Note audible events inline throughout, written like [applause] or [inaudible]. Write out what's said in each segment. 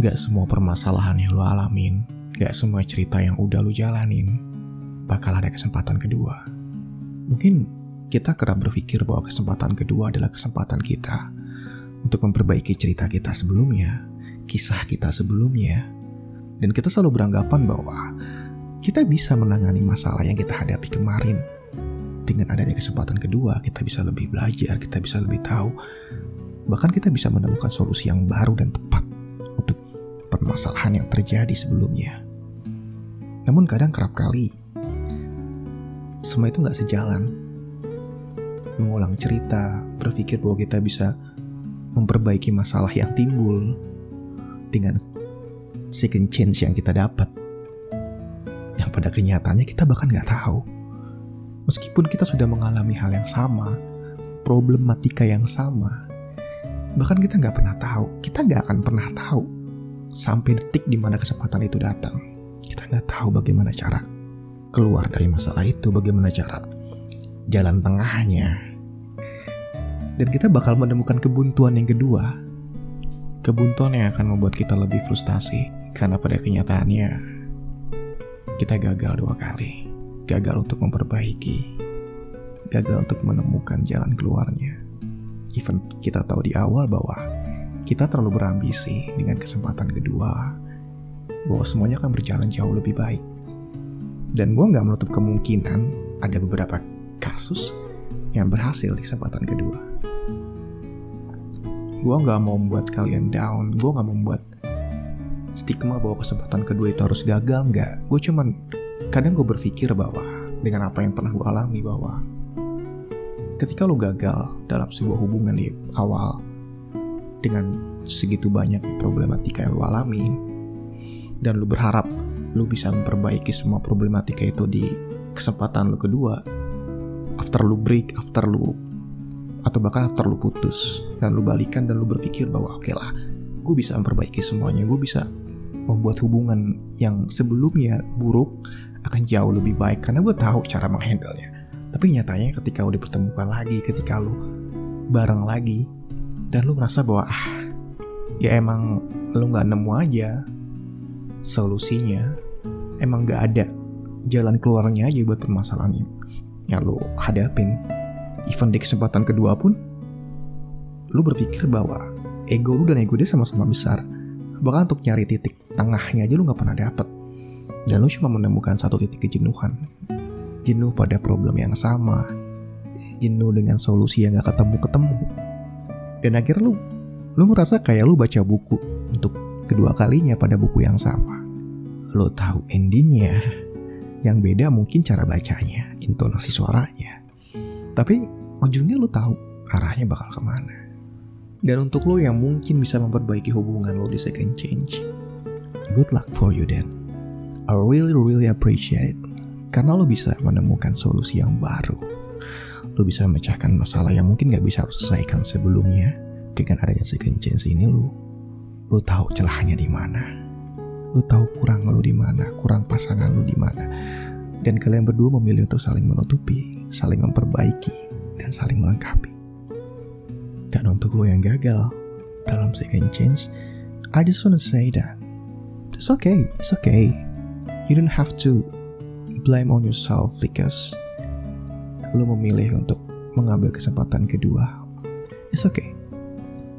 Gak semua permasalahan yang lo alamin, gak semua cerita yang udah lo jalanin, bakal ada kesempatan kedua. Mungkin kita kerap berpikir bahwa kesempatan kedua adalah kesempatan kita untuk memperbaiki cerita kita sebelumnya, kisah kita sebelumnya, dan kita selalu beranggapan bahwa kita bisa menangani masalah yang kita hadapi kemarin. Dengan adanya kesempatan kedua, kita bisa lebih belajar, kita bisa lebih tahu, bahkan kita bisa menemukan solusi yang baru dan tepat permasalahan yang terjadi sebelumnya. Namun kadang kerap kali, semua itu nggak sejalan. Mengulang cerita, berpikir bahwa kita bisa memperbaiki masalah yang timbul dengan second chance yang kita dapat yang pada kenyataannya kita bahkan nggak tahu. Meskipun kita sudah mengalami hal yang sama, problematika yang sama, bahkan kita nggak pernah tahu, kita nggak akan pernah tahu sampai detik di mana kesempatan itu datang. Kita nggak tahu bagaimana cara keluar dari masalah itu, bagaimana cara jalan tengahnya. Dan kita bakal menemukan kebuntuan yang kedua. Kebuntuan yang akan membuat kita lebih frustasi. Karena pada kenyataannya, kita gagal dua kali. Gagal untuk memperbaiki. Gagal untuk menemukan jalan keluarnya. Even kita tahu di awal bahwa kita terlalu berambisi dengan kesempatan kedua, bahwa semuanya akan berjalan jauh lebih baik. Dan gue nggak menutup kemungkinan ada beberapa kasus yang berhasil di kesempatan kedua. Gue nggak mau membuat kalian down, gue nggak mau membuat stigma bahwa kesempatan kedua itu harus gagal nggak gue cuman kadang gue berpikir bahwa dengan apa yang pernah gue alami bahwa ketika lo gagal dalam sebuah hubungan di awal dengan segitu banyak problematika yang lo alami dan lo berharap lo bisa memperbaiki semua problematika itu di kesempatan lo kedua after lo break after lo atau bahkan after lo putus dan lo balikan dan lo berpikir bahwa oke okay lah gue bisa memperbaiki semuanya gue bisa membuat hubungan yang sebelumnya buruk akan jauh lebih baik karena gue tahu cara menghandle-nya. Tapi nyatanya ketika lo dipertemukan lagi, ketika lo bareng lagi, dan lo merasa bahwa ah, ya emang lo nggak nemu aja solusinya, emang nggak ada jalan keluarnya aja buat permasalahan yang lo hadapin. Even di kesempatan kedua pun, lo berpikir bahwa ego lo dan ego dia sama-sama besar Bahkan untuk nyari titik tengahnya aja lu gak pernah dapet. Dan lu cuma menemukan satu titik kejenuhan. Jenuh pada problem yang sama. Jenuh dengan solusi yang gak ketemu-ketemu. Dan akhirnya lu, lu merasa kayak lu baca buku untuk kedua kalinya pada buku yang sama. Lu tahu endingnya, yang beda mungkin cara bacanya, intonasi suaranya. Tapi ujungnya lu tahu arahnya bakal ke mana. Dan untuk lo yang mungkin bisa memperbaiki hubungan lo di second change, good luck for you then. I really really appreciate it. Karena lo bisa menemukan solusi yang baru. Lo bisa memecahkan masalah yang mungkin gak bisa lo selesaikan sebelumnya. Dengan adanya second chance ini lo, lo tahu celahnya di mana. Lo tahu kurang lo di mana, kurang pasangan lo di mana. Dan kalian berdua memilih untuk saling menutupi, saling memperbaiki, dan saling melengkapi. Dan untuk lo yang gagal dalam second chance, I just wanna say that it's okay, it's okay. You don't have to blame on yourself because lo memilih untuk mengambil kesempatan kedua. It's okay.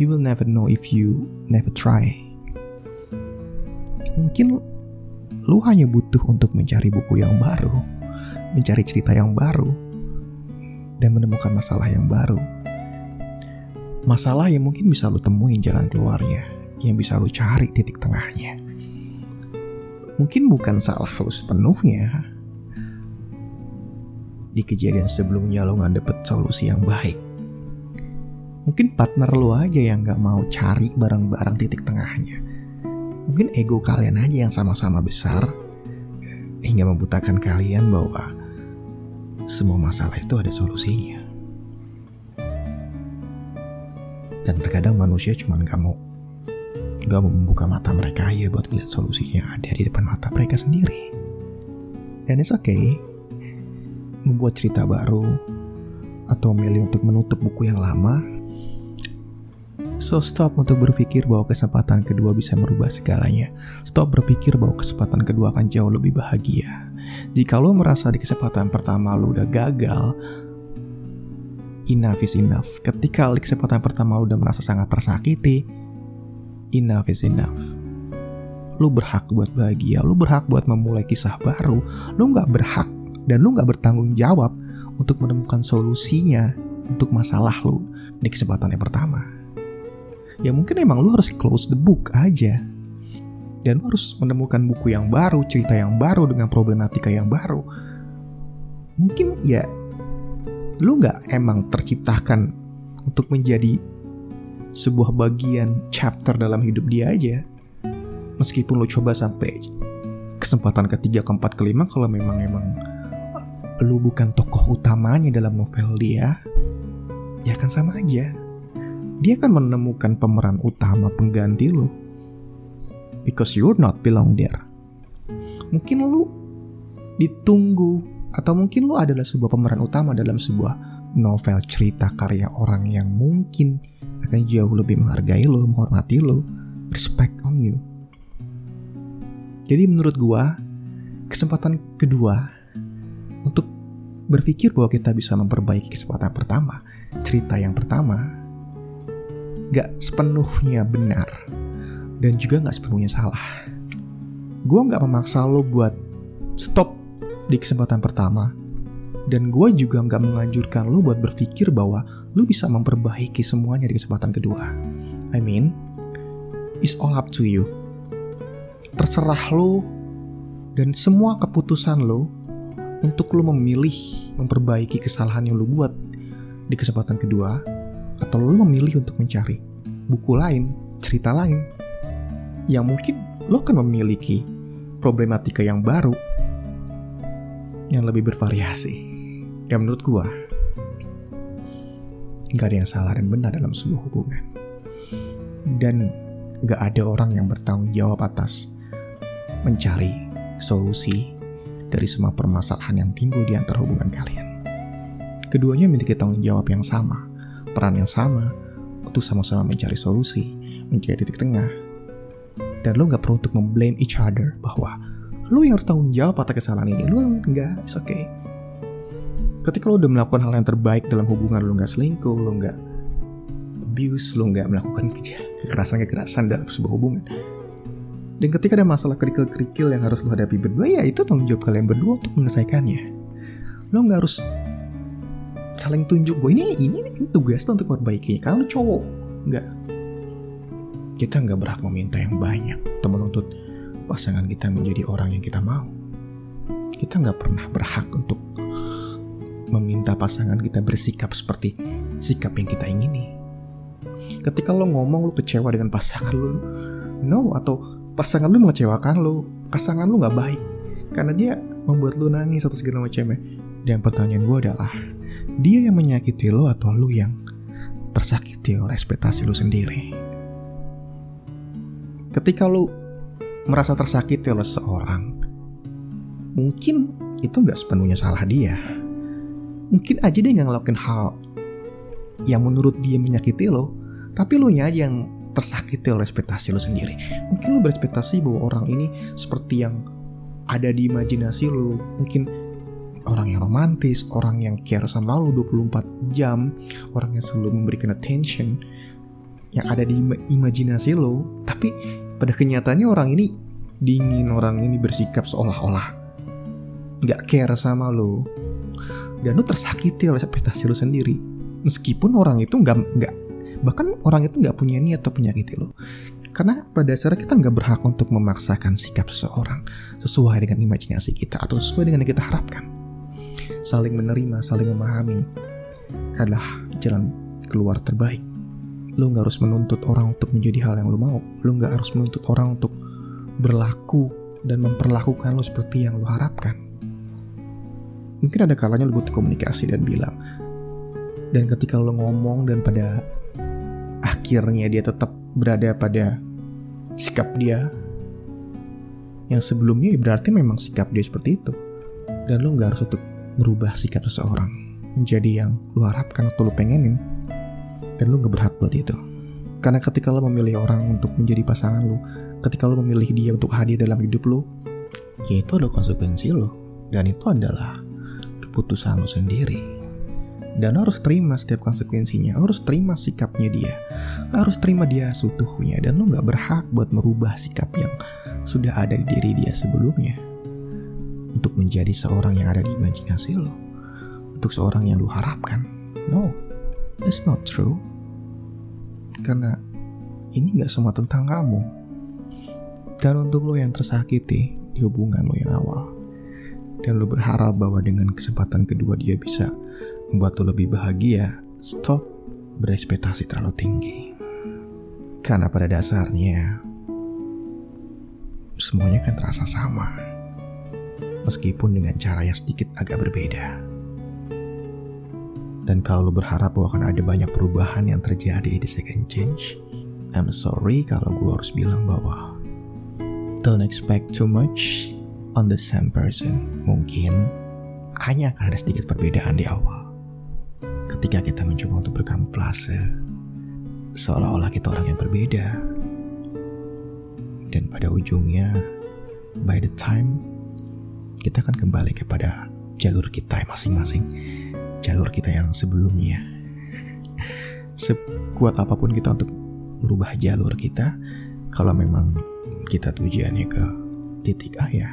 You will never know if you never try. Mungkin lo hanya butuh untuk mencari buku yang baru, mencari cerita yang baru, dan menemukan masalah yang baru masalah yang mungkin bisa lo temuin jalan keluarnya, yang bisa lo cari titik tengahnya. Mungkin bukan salah lo sepenuhnya. Di kejadian sebelumnya lo nggak dapet solusi yang baik. Mungkin partner lo aja yang nggak mau cari barang-barang titik tengahnya. Mungkin ego kalian aja yang sama-sama besar hingga membutakan kalian bahwa semua masalah itu ada solusinya. Dan terkadang manusia cuma gak mau gak mau membuka mata mereka aja buat lihat solusinya ada di depan mata mereka sendiri. Dan it's okay membuat cerita baru atau memilih untuk menutup buku yang lama So stop untuk berpikir bahwa kesempatan kedua bisa merubah segalanya. Stop berpikir bahwa kesempatan kedua akan jauh lebih bahagia. Jika lo merasa di kesempatan pertama lo udah gagal, enough is enough. Ketika di kesempatan pertama lo udah merasa sangat tersakiti, enough is enough. Lo berhak buat bahagia, lo berhak buat memulai kisah baru. Lo nggak berhak dan lo nggak bertanggung jawab untuk menemukan solusinya untuk masalah lo di kesempatan yang pertama ya mungkin emang lu harus close the book aja. Dan lu harus menemukan buku yang baru, cerita yang baru dengan problematika yang baru. Mungkin ya lu nggak emang terciptakan untuk menjadi sebuah bagian chapter dalam hidup dia aja. Meskipun lu coba sampai kesempatan ketiga, keempat, kelima kalau memang emang lu bukan tokoh utamanya dalam novel dia, ya kan sama aja dia akan menemukan pemeran utama pengganti lo. Because you're not belong there. Mungkin lu ditunggu atau mungkin lu adalah sebuah pemeran utama dalam sebuah novel cerita karya orang yang mungkin akan jauh lebih menghargai lo, menghormati lo, respect on you. Jadi menurut gua, kesempatan kedua untuk berpikir bahwa kita bisa memperbaiki kesempatan pertama, cerita yang pertama, gak sepenuhnya benar dan juga gak sepenuhnya salah. Gue gak memaksa lo buat stop di kesempatan pertama dan gue juga gak menganjurkan lo buat berpikir bahwa lo bisa memperbaiki semuanya di kesempatan kedua. I mean, it's all up to you. Terserah lo dan semua keputusan lo untuk lo memilih memperbaiki kesalahan yang lo buat di kesempatan kedua atau lo memilih untuk mencari buku lain, cerita lain yang mungkin lo akan memiliki problematika yang baru yang lebih bervariasi. Ya menurut gua, gak ada yang salah dan benar dalam sebuah hubungan. Dan gak ada orang yang bertanggung jawab atas mencari solusi dari semua permasalahan yang timbul di antara hubungan kalian. Keduanya memiliki tanggung jawab yang sama, peran yang sama untuk sama-sama mencari solusi, mencari titik tengah. Dan lo gak perlu untuk memblame each other bahwa lo yang harus tanggung jawab atas kesalahan ini. Lo enggak, it's okay. Ketika lo udah melakukan hal yang terbaik dalam hubungan, lo gak selingkuh, lo gak abuse, lo gak melakukan kekerasan-kekerasan dalam sebuah hubungan. Dan ketika ada masalah kerikil-kerikil yang harus lo hadapi berdua, ya itu tanggung jawab kalian berdua untuk menyelesaikannya. Lo gak harus saling tunjuk bahwa ini ini, ini tugas untuk memperbaiki karena lu cowok nggak. Kita nggak berhak meminta yang banyak atau menuntut pasangan kita menjadi orang yang kita mau. Kita nggak pernah berhak untuk meminta pasangan kita bersikap seperti sikap yang kita ingini. Ketika lo ngomong lo kecewa dengan pasangan lo no atau pasangan lo mengecewakan lo pasangan lo nggak baik karena dia membuat lo nangis atau segala macamnya dan pertanyaan gue adalah dia yang menyakiti lo atau lo yang tersakiti oleh ekspektasi lo sendiri. Ketika lo merasa tersakiti oleh seseorang, mungkin itu nggak sepenuhnya salah dia. Mungkin aja dia nggak ngelakuin hal yang menurut dia menyakiti lo, tapi lo nya yang tersakiti oleh ekspektasi lo sendiri. Mungkin lo berekspektasi bahwa orang ini seperti yang ada di imajinasi lo. Mungkin orang yang romantis, orang yang care sama lu 24 jam, orang yang selalu memberikan attention yang ada di im imajinasi lo, tapi pada kenyataannya orang ini dingin, orang ini bersikap seolah-olah nggak care sama lo, dan lo tersakiti oleh ekspektasi lo sendiri, meskipun orang itu nggak nggak bahkan orang itu nggak punya niat atau penyakiti lo. Karena pada dasarnya kita nggak berhak untuk memaksakan sikap seseorang sesuai dengan imajinasi kita atau sesuai dengan yang kita harapkan saling menerima, saling memahami adalah jalan keluar terbaik. Lo gak harus menuntut orang untuk menjadi hal yang lo mau. Lo gak harus menuntut orang untuk berlaku dan memperlakukan lo seperti yang lo harapkan. Mungkin ada kalanya lo butuh komunikasi dan bilang. Dan ketika lo ngomong dan pada akhirnya dia tetap berada pada sikap dia yang sebelumnya ya berarti memang sikap dia seperti itu. Dan lo gak harus untuk merubah sikap seseorang menjadi yang lu harapkan atau lu pengenin dan lu gak berhak buat itu Karena ketika lo memilih orang untuk menjadi pasangan lo, ketika lo memilih dia untuk hadir dalam hidup lo, ya itu ada konsekuensi lo. Dan itu adalah keputusan lo sendiri. Dan harus terima setiap konsekuensinya, harus terima sikapnya dia, lo harus terima dia seutuhnya, dan lo gak berhak buat merubah sikap yang sudah ada di diri dia sebelumnya. Untuk menjadi seorang yang ada di imajinasi lo, untuk seorang yang lo harapkan. No, it's not true karena ini gak semua tentang kamu. Dan untuk lo yang tersakiti di hubungan lo yang awal, dan lo berharap bahwa dengan kesempatan kedua dia bisa membuat lo lebih bahagia, stop berekspektasi terlalu tinggi. Karena pada dasarnya, semuanya kan terasa sama. Meskipun dengan cara yang sedikit agak berbeda. Dan kalau lo berharap bahwa akan ada banyak perubahan yang terjadi di second change, I'm sorry kalau gue harus bilang bahwa don't expect too much on the same person. Mungkin hanya akan ada sedikit perbedaan di awal. Ketika kita mencoba untuk berkamuflase, seolah-olah kita orang yang berbeda. Dan pada ujungnya, by the time, kita akan kembali kepada jalur kita masing-masing jalur kita yang sebelumnya. [laughs] Sekuat apa pun kita untuk merubah jalur kita, kalau memang kita tujuannya ke titik A ya,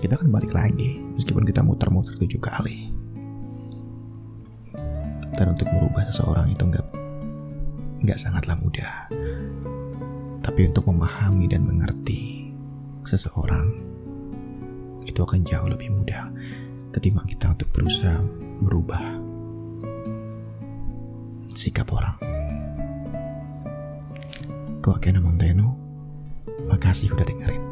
kita akan balik lagi meskipun kita muter-muter tujuh kali. Dan untuk merubah seseorang itu nggak nggak sangatlah mudah. Tapi untuk memahami dan mengerti seseorang itu akan jauh lebih mudah ketimbang kita untuk berusaha merubah sikap orang. Kau Akena Monteno, makasih udah dengerin.